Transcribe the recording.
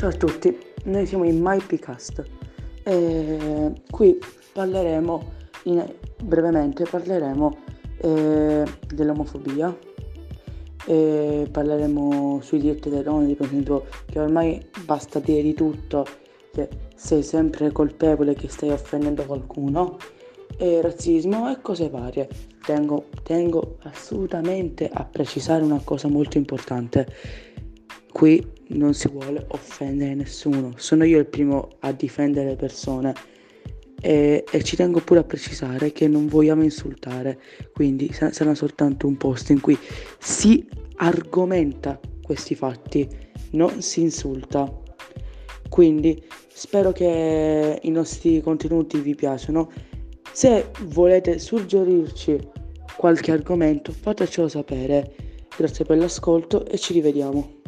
Ciao a tutti, noi siamo in MyPcast e qui parleremo, in, brevemente parleremo eh, dell'omofobia, e parleremo sui diritti delle donne, per esempio che ormai basta dire di tutto, che sei sempre colpevole che stai offendendo qualcuno, e razzismo e cose varie. Tengo, tengo assolutamente a precisare una cosa molto importante. Qui non si vuole offendere nessuno, sono io il primo a difendere le persone e, e ci tengo pure a precisare che non vogliamo insultare, quindi sarà soltanto un posto in cui si argomenta questi fatti, non si insulta. Quindi spero che i nostri contenuti vi piacciono. Se volete suggerirci qualche argomento, fatecelo sapere. Grazie per l'ascolto e ci rivediamo.